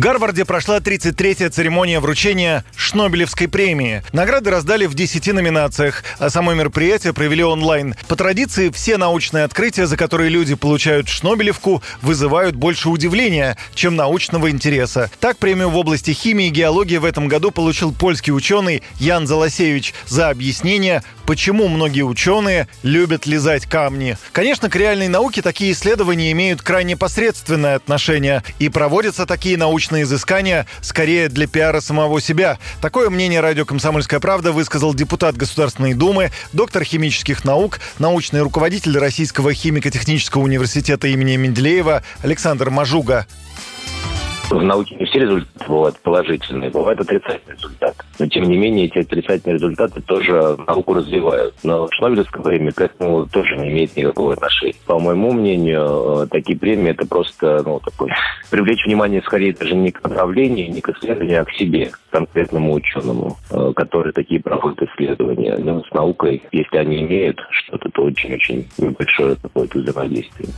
Гарварде прошла 33-я церемония вручения Шнобелевской премии. Награды раздали в 10 номинациях, а само мероприятие провели онлайн. По традиции, все научные открытия, за которые люди получают Шнобелевку, вызывают больше удивления, чем научного интереса. Так, премию в области химии и геологии в этом году получил польский ученый Ян Заласевич за объяснение, почему многие ученые любят лизать камни. Конечно, к реальной науке такие исследования имеют крайне посредственное отношение, и проводятся такие научные изыскания скорее для пиара самого себя. Такое мнение радио «Комсомольская правда» высказал депутат Государственной Думы, доктор химических наук, научный руководитель Российского химико-технического университета имени Менделеева Александр Мажуга в науке не все результаты бывают положительные, бывают отрицательные результаты. Но, тем не менее, эти отрицательные результаты тоже науку развивают. Но Шнобелевская премия к этому тоже не имеет никакого отношения. По моему мнению, э, такие премии – это просто ну, такой, привлечь внимание скорее даже не к направлению, не к исследованию, а к себе, конкретному ученому, э, который такие проводит исследования. Но с наукой, если они имеют что-то, то очень-очень небольшое какое-то взаимодействие.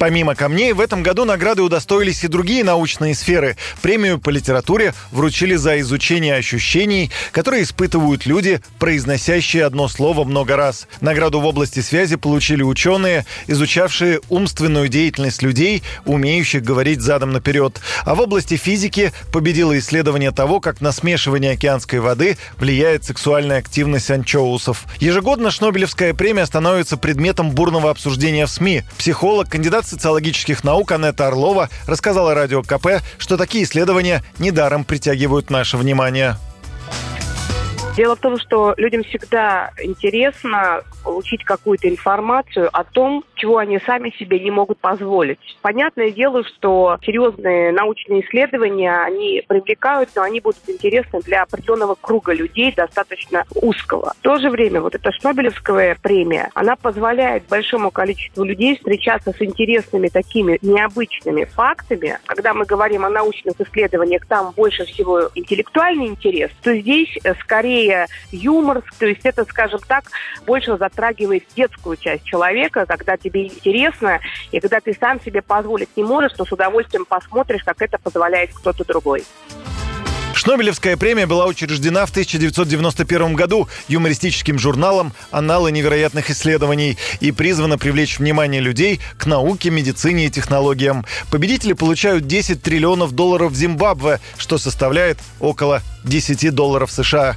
Помимо камней, в этом году награды удостоились и другие научные сферы. Премию по литературе вручили за изучение ощущений, которые испытывают люди, произносящие одно слово много раз. Награду в области связи получили ученые, изучавшие умственную деятельность людей, умеющих говорить задом наперед. А в области физики победило исследование того, как на смешивание океанской воды влияет сексуальная активность анчоусов. Ежегодно Шнобелевская премия становится предметом бурного обсуждения в СМИ. Психолог, кандидат социологических наук Анетта Орлова рассказала Радио КП, что такие исследования недаром притягивают наше внимание. Дело в том, что людям всегда интересно получить какую-то информацию о том, чего они сами себе не могут позволить. Понятное дело, что серьезные научные исследования, они привлекают, но они будут интересны для определенного круга людей, достаточно узкого. В то же время вот эта Шнобелевская премия, она позволяет большому количеству людей встречаться с интересными такими необычными фактами. Когда мы говорим о научных исследованиях, там больше всего интеллектуальный интерес, то здесь э, скорее юмор, то есть это, скажем так, больше за затрагивает детскую часть человека, когда тебе интересно, и когда ты сам себе позволить не можешь, то с удовольствием посмотришь, как это позволяет кто-то другой. Шнобелевская премия была учреждена в 1991 году юмористическим журналом «Аналы невероятных исследований» и призвана привлечь внимание людей к науке, медицине и технологиям. Победители получают 10 триллионов долларов в Зимбабве, что составляет около 10 долларов США.